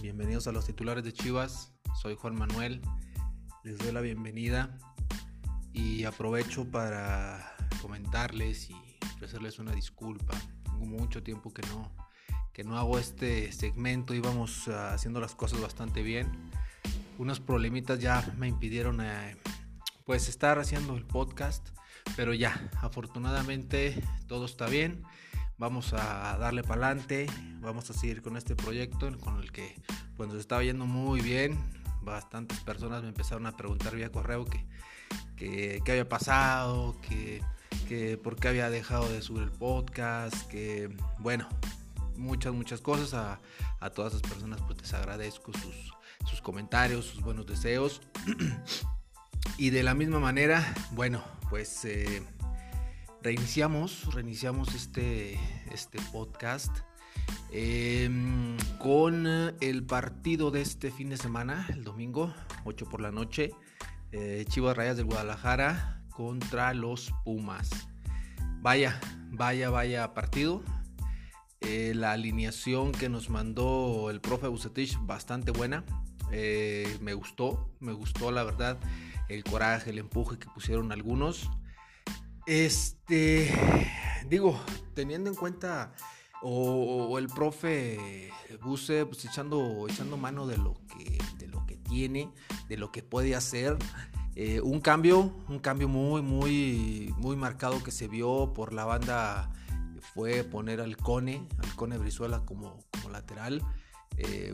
Bienvenidos a los titulares de Chivas. Soy Juan Manuel. Les doy la bienvenida y aprovecho para comentarles y ofrecerles una disculpa. Tengo mucho tiempo que no, que no hago este segmento. Íbamos ah, haciendo las cosas bastante bien. Unos problemitas ya me impidieron eh, pues estar haciendo el podcast. Pero ya, afortunadamente todo está bien vamos a darle para adelante, vamos a seguir con este proyecto con el que pues nos estaba yendo muy bien. Bastantes personas me empezaron a preguntar vía correo que, qué había pasado, que, que por qué había dejado de subir el podcast, que bueno, muchas, muchas cosas. A, a todas esas personas pues les agradezco sus, sus comentarios, sus buenos deseos. y de la misma manera, bueno, pues... Eh, reiniciamos, reiniciamos este, este podcast em, con el partido de este fin de semana, el domingo, 8 por la noche, eh, Chivas Rayas del Guadalajara contra los Pumas. Vaya, vaya, vaya partido. Eh, la alineación que nos mandó el profe Bucetich bastante buena. Eh, me gustó, me gustó la verdad el coraje, el empuje que pusieron algunos. Este, digo, teniendo en cuenta o, el profe Buse pues echando, echando mano de lo que, de lo que tiene, de lo que puede hacer. Eh, un cambio, un cambio muy, muy, muy marcado que se vio por la banda fue poner al Cone, al Cone Brizuela como, lateral. Eh,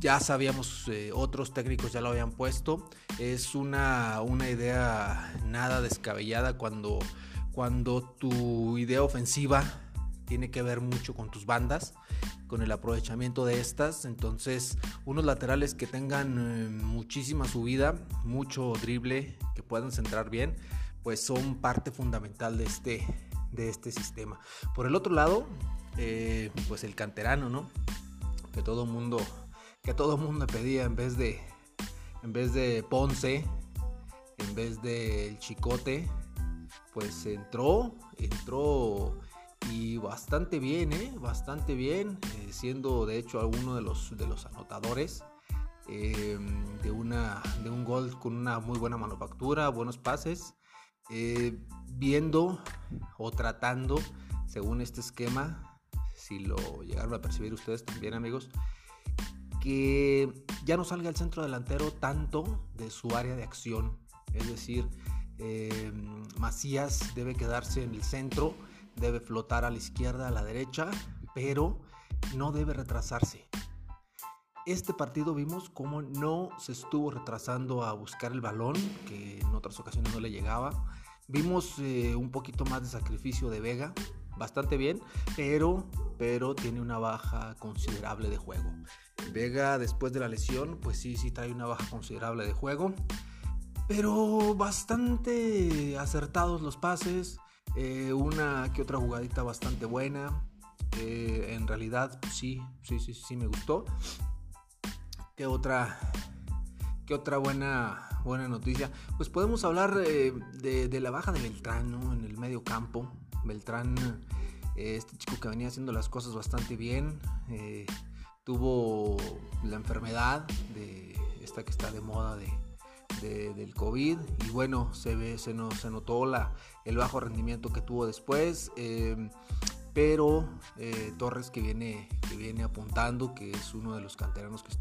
ya sabíamos, eh, otros técnicos ya lo habían puesto. Es una, una idea nada descabellada cuando cuando tu idea ofensiva tiene que ver mucho con tus bandas, con el aprovechamiento de estas. Entonces, unos laterales que tengan eh, muchísima subida, mucho drible, que puedan centrar bien, pues son parte fundamental de este, de este sistema. Por el otro lado, eh, pues el canterano, ¿no? Que todo mundo, que todo mundo pedía en vez de, en vez de Ponce, en vez del Chicote, pues entró, entró y bastante bien, ¿eh? bastante bien, eh, siendo de hecho alguno de los, de los anotadores eh, de, una, de un gol con una muy buena manufactura, buenos pases, viendo o tratando, según este esquema, si lo llegaron a percibir ustedes también amigos, que ya no salga el centro delantero tanto de su área de acción, es decir, eh, Macías debe quedarse en el centro, debe flotar a la izquierda, a la derecha, pero no debe retrasarse. Este partido vimos cómo no se estuvo retrasando a buscar el balón, que en otras ocasiones no le llegaba. Vimos eh, un poquito más de sacrificio de Vega, bastante bien, pero, pero tiene una baja considerable de juego. Vega después de la lesión, pues sí, sí trae una baja considerable de juego pero bastante acertados los pases, eh, una que otra jugadita bastante buena. Eh, en realidad, sí, sí, sí, sí me gustó. ¿Qué otra, qué otra buena, buena noticia? Pues podemos hablar eh, de, la baja de Beltrán en el medio campo. Beltrán, este chico que venía haciendo las cosas bastante bien, tuvo la enfermedad de esta que está de moda de del COVID y bueno, se, ve, se, se notó la, el bajo rendimiento que tuvo después. Em, pero eh, Torres que viene, que viene apuntando, que es uno de los canteranos que,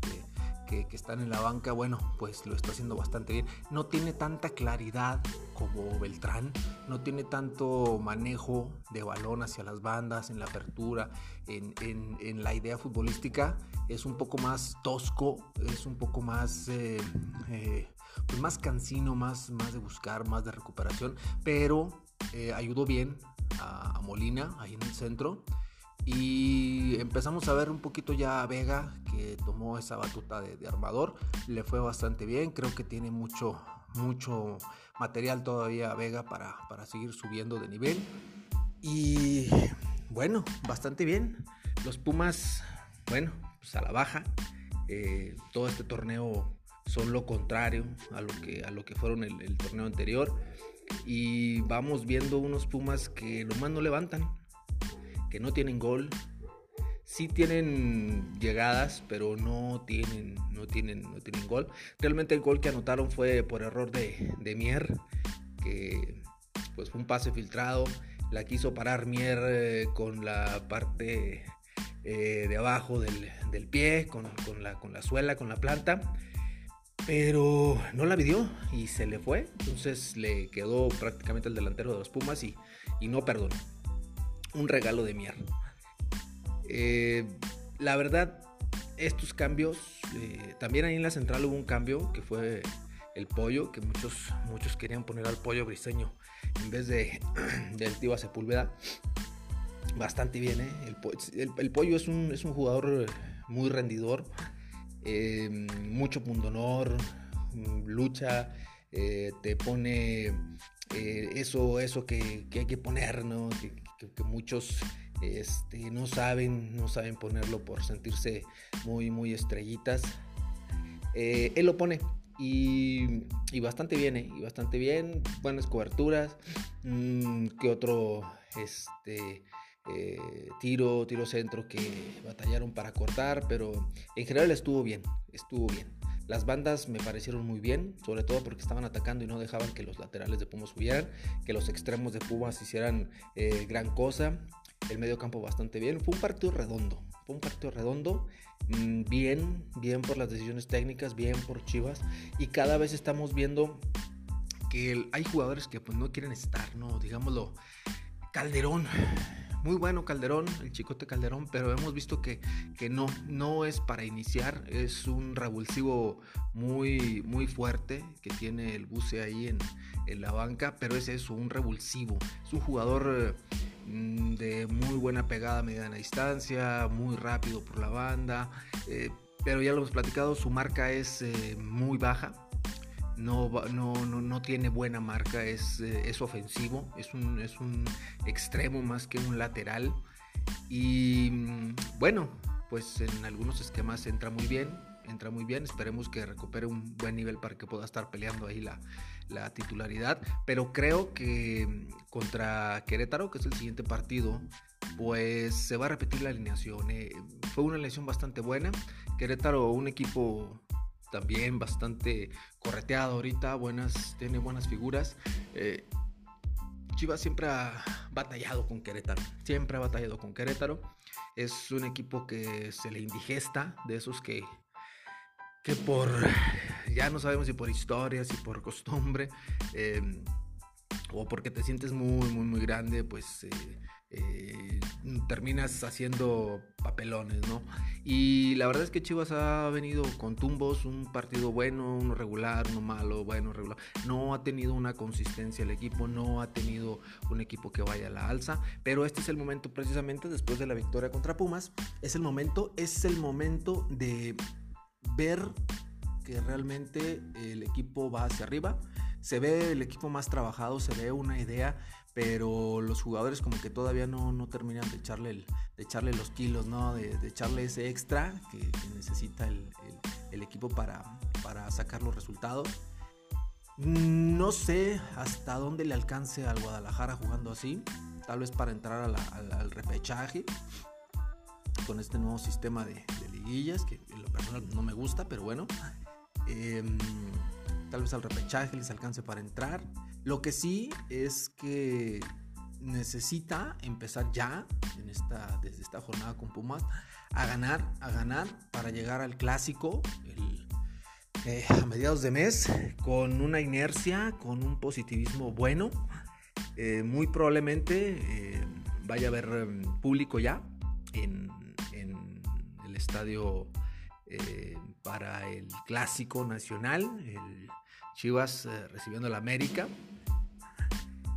que, que, están en la banca, bueno, pues lo está haciendo bastante bien. No tiene tanta claridad como Beltrán, no tiene tanto manejo de balón hacia las bandas, en la apertura, en, en, en la idea futbolística. Es un poco más tosco, es un poco más... Eh, eh, pues más cansino, más, más de buscar, más de recuperación, pero eh, ayudó bien a, Molina ahí en el centro. Y empezamos a ver un poquito ya a Vega, que tomó esa batuta de, armador. Le fue bastante bien. Creo que tiene mucho, mucho material todavía Vega para, para seguir subiendo de nivel. Y bueno, bastante bien. Los Pumas, bueno, pues a la baja. Eh, todo este torneo son lo contrario a lo que, a lo que fueron el, el torneo anterior. Y vamos viendo unos Pumas que nomás no levantan, que no tienen gol. sí tienen llegadas, pero no tienen, no tienen, no tienen gol. Realmente el gol que anotaron fue por error de, de Mier, que pues fue un pase filtrado. La quiso parar Mier eh, con la parte eh, de abajo del, del pie, con, con, la, con la suela, con la planta. Pero no la midió y se le fue. Entonces le quedó prácticamente el delantero de los Pumas y, y no perdonó. Un regalo de Mier. Eh, la verdad, estos cambios, eh, también ahí en la central hubo un cambio que fue el pollo, que muchos, muchos querían poner al pollo briseño en vez de del tío Sepúlveda. Bastante bien, ¿eh? el, pollo es un, es un, jugador muy rendidor, mucho pundonor, lucha, te pone eso, eso que, hay que poner, ¿no? que muchos este, no saben, no saben ponerlo por sentirse muy, muy estrellitas. Eh, él lo pone y, bastante bien, ¿eh? y bastante bien, buenas coberturas, mm, que otro este, eh, tiro, tiro centro que batallaron para cortar, pero en general estuvo bien, estuvo bien. Las bandas me parecieron muy bien, sobre todo porque estaban atacando y no dejaban que los laterales de Pumas subieran, que los extremos de Pumas hicieran gran cosa el medio campo bastante bien. Fue un partido redondo, fue un partido redondo, mm, bien, bien por las decisiones técnicas, bien por Chivas. Y cada vez estamos viendo que hay jugadores que pues no quieren estar, ¿no? Digámoslo, Calderón. Muy bueno Calderón, el chicote Calderón, pero hemos visto que, que no, no es para iniciar, es un revulsivo muy, muy fuerte que tiene el buce ahí en, en la banca, pero es eso, un revulsivo, es un jugador Mm, de muy buena pegada a mediana distancia, muy rápido por la banda, eh, pero ya lo hemos platicado, su marca es eh, muy baja, no, no, no, tiene buena marca, es, eh, es ofensivo, es un, es un extremo más que un lateral y mm, bueno, pues en algunos esquemas entra muy bien, entra muy bien. Esperemos que recupere un buen nivel para que pueda estar peleando ahí la, la titularidad. Pero creo que contra Querétaro, que es el siguiente partido, pues se va a repetir la alineación. Eh. fue una alineación bastante buena. Querétaro, un equipo también bastante correteado ahorita, buenas, tiene buenas figuras. Eh, Chivas siempre ha batallado con Querétaro, siempre ha batallado con Querétaro. Es un equipo que se le indigesta, de esos que que por, ya no sabemos si por historia, si por costumbre, em, o porque te sientes muy, muy, muy grande, pues eh, eh, terminas haciendo papelones, ¿no? Y la verdad es que Chivas ha venido con tumbos, un partido bueno, uno regular, uno malo, bueno, regular. No ha tenido una consistencia el equipo, no ha tenido un equipo que vaya a la alza, pero este es el momento precisamente después de la victoria contra Pumas, es el momento, es el momento de ver que realmente el equipo va hacia arriba. Se ve el equipo más trabajado, se ve una idea, pero los jugadores como que todavía no, no terminan de echarle, el, de echarle los kilos, ¿no? de, echarle ese extra que, necesita el, el, equipo para, para sacar los resultados. No sé hasta dónde le alcance al Guadalajara jugando así. Tal vez para entrar al repechaje con este nuevo sistema de, liguillas, que en lo personal no me gusta, pero bueno. Em, tal vez al repechaje les alcance para entrar. Lo que sí es que necesita empezar ya, desde esta jornada con Pumas, a ganar, a ganar para llegar al clásico eh, a mediados de mes con una inercia, con un positivismo bueno. Eh, muy probablemente eh, vaya a haber em, público ya en, estadio eh, para el clásico nacional, el Chivas eh, recibiendo la América.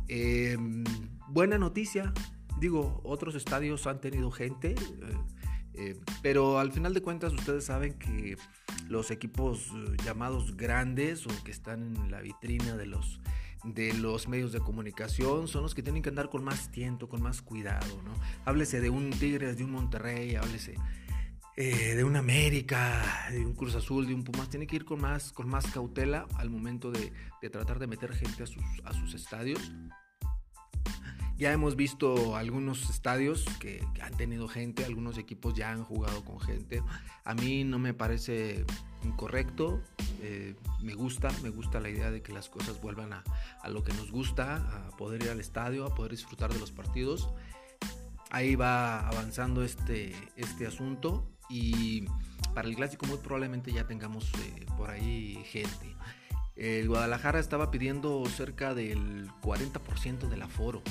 Em, buena noticia, digo, otros estadios han tenido gente, eh, pero al final de cuentas ustedes saben que los equipos llamados grandes o que están en la vitrina de los de los medios de comunicación son los que tienen que andar con más tiento, con más cuidado, ¿no? Háblese de un Tigres, de un Monterrey, háblese eh, de un América, de un Cruz Azul, de un Pumas, tiene que ir con más, con más cautela al momento de, tratar de meter gente a sus, a sus estadios. Ya hemos visto algunos estadios que, han tenido gente, algunos equipos ya han jugado con gente. A mí no me parece incorrecto, eh, me gusta, me gusta la idea de que las cosas vuelvan a, a, lo que nos gusta, a poder ir al estadio, a poder disfrutar de los partidos. Ahí va avanzando este, este asunto y para el clásico muy probablemente ya tengamos eh, por ahí gente. El Guadalajara estaba pidiendo cerca del 40% del aforo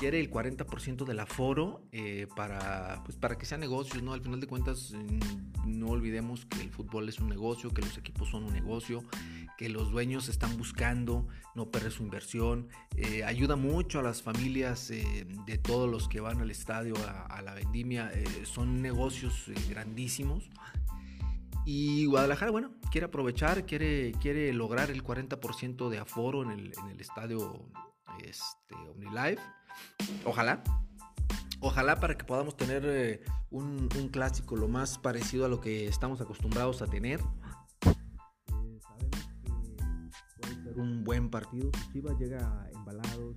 quiere el 40% del aforo eh, para, pues para que sea negocio, ¿no? Al final de cuentas, mm, no olvidemos que el fútbol es un negocio, que los equipos son un negocio, que los dueños están buscando no perder su inversión. Eh, ayuda mucho a las familias eh, de todos los que van al estadio a, la vendimia. son negocios grandísimos. Y Guadalajara, bueno, quiere aprovechar, quiere, quiere lograr el 40% de aforo en el, en el estadio este, OmniLife. Ojalá. Ojalá para que podamos tener eh, un, clásico lo más parecido a lo que estamos acostumbrados a tener. Eh, sabemos que puede ser un buen partido. Chivas llega embalado,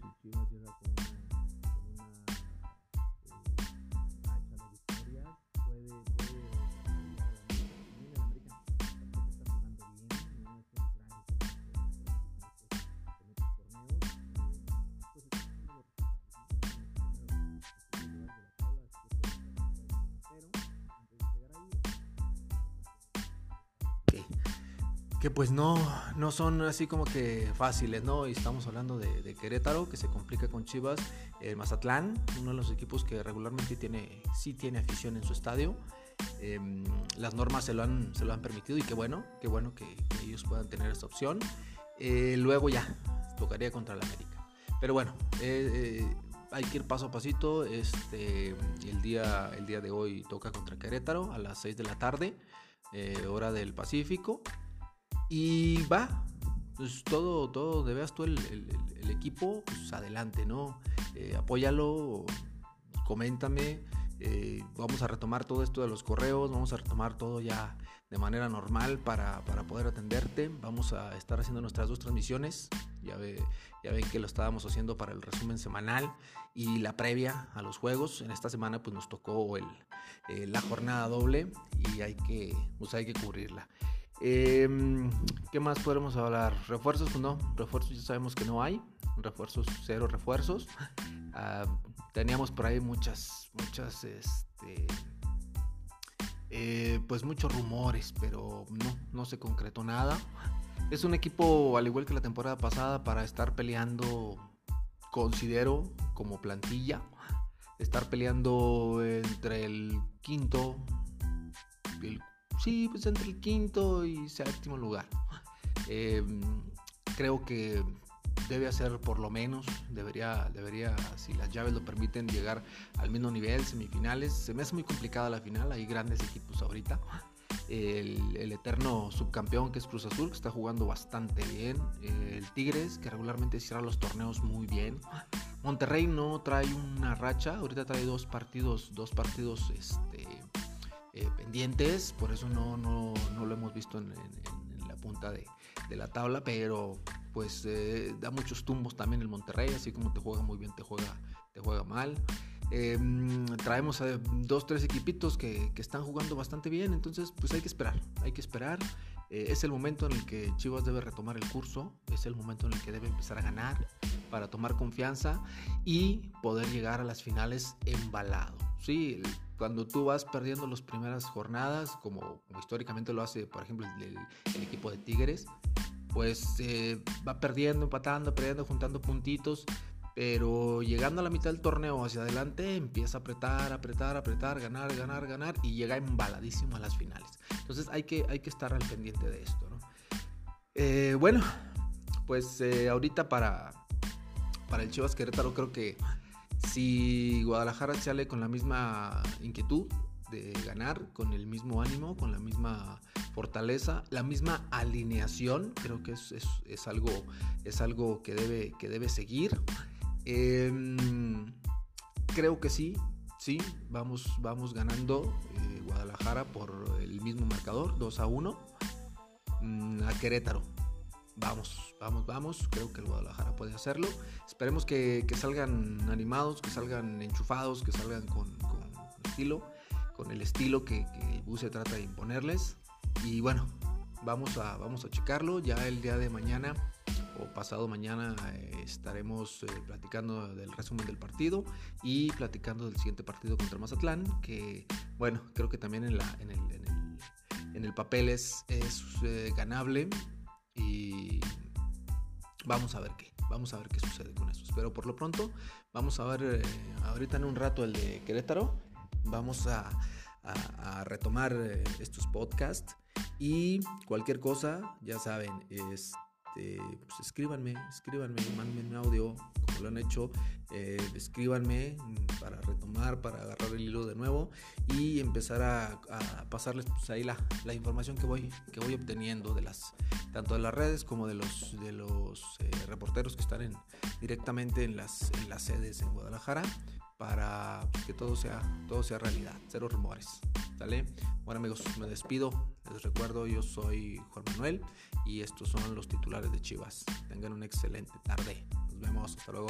que pues no, no son así como que fáciles, ¿no? Y estamos hablando de, Querétaro, que se complica con Chivas, el Mazatlán, uno de los equipos que regularmente tiene, sí tiene afición en su estadio. Em, las normas se lo, han, se lo han permitido y qué bueno, qué bueno que, ellos puedan tener esta opción. Eh, luego ya, tocaría contra la América. Pero bueno, eh, eh, hay que ir paso a pasito. Este, el, día, el día de hoy toca contra Querétaro a las 6 de la tarde, hora del Pacífico. Y va, todo, todo, de veas tú el, equipo, pues adelante, ¿no? Eh, apóyalo, coméntame, eh, vamos a retomar todo esto de los correos, vamos a retomar todo ya de manera normal para, poder atenderte. Vamos a estar haciendo nuestras dos transmisiones. Ya, ve, ya ven que lo estábamos haciendo para el resumen semanal y la previa a los juegos. En esta semana pues nos tocó el, eh, la jornada doble y hay que, pues, hay que cubrirla. Em, ¿Qué más podemos hablar? Refuerzos, pues no, refuerzos ya sabemos que no hay. Refuerzos, cero refuerzos. Ah, teníamos por ahí muchas, muchas, este, eh, pues muchos rumores, pero no, no se concretó nada. Es un equipo, al igual que la temporada pasada, para estar peleando, considero, como plantilla, estar peleando entre el quinto, el sí, pues entre el quinto y séptimo lugar. Em, creo que debe hacer por lo menos, debería, debería, si las llaves lo permiten, llegar al mismo nivel, semifinales. Se me hace muy complicada la final, hay grandes equipos ahorita. El, eterno subcampeón que es Cruz Azul, que está jugando bastante bien. El Tigres, que regularmente cierra los torneos muy bien. Monterrey no trae una racha, ahorita trae dos partidos, dos partidos este, eh, pendientes, por eso no, no, no, lo hemos visto en, la punta de, la tabla, pero pues eh, da muchos tumbos también el Monterrey, así como te juega muy bien, te juega, te juega mal. Em, traemos a dos, tres equipitos que, que, están jugando bastante bien, entonces pues hay que esperar, hay que esperar. Eh, es el momento en el que Chivas debe retomar el curso, es el momento en el que debe empezar a ganar para tomar confianza y poder llegar a las finales embalado. Sí, cuando tú vas perdiendo las primeras jornadas, como, históricamente lo hace, por ejemplo, el, equipo de Tigres, pues eh, va perdiendo, empatando, perdiendo, juntando puntitos, pero llegando a la mitad del torneo hacia adelante empieza a apretar, apretar, apretar, ganar, ganar, ganar y llega embaladísimo a las finales. Entonces hay que, hay que estar al pendiente de esto. Eh, bueno, pues eh, ahorita para, para el Chivas Querétaro creo que si Guadalajara sale con la misma inquietud de ganar, con el mismo ánimo, con la misma fortaleza, la misma alineación, creo que es, algo, es algo que, debe, que debe seguir. Em, creo que sí, sí, vamos, vamos ganando eh, Guadalajara por el mismo marcador, 2 a 1, mm, a Querétaro. Vamos, vamos, vamos. Creo que el Guadalajara puede hacerlo. Esperemos que, salgan animados, que salgan enchufados, que salgan con, estilo, con el estilo que, que el se trata de imponerles. Y bueno, vamos a, vamos a checarlo. Ya el día de mañana o pasado mañana eh, estaremos eh, platicando del resumen del partido y platicando del siguiente partido contra Mazatlán, que bueno, creo que también en, la, en, el, en, el, papel es, es eh, ganable y vamos a ver qué, vamos a ver qué sucede con eso. Pero por lo pronto vamos a ver ahorita en un rato el de Querétaro, vamos a, retomar estos podcasts y cualquier cosa, ya saben, es este, pues escríbanme, escríbanme, mándenme un audio, como lo han hecho, eh, escríbanme para retomar, para agarrar el hilo de nuevo y empezar a, pasarles pues, ahí la, la, información que voy, que voy obteniendo de las, tanto de las redes como de los, de los eh, reporteros que están en, directamente en las, en las sedes en Guadalajara para que todo sea, todo sea realidad, cero rumores. ¿Sale? Bueno amigos, me despido. Les recuerdo, yo soy Juan Manuel y estos son los titulares de Chivas. Tengan una excelente tarde. Nos vemos. Hasta luego.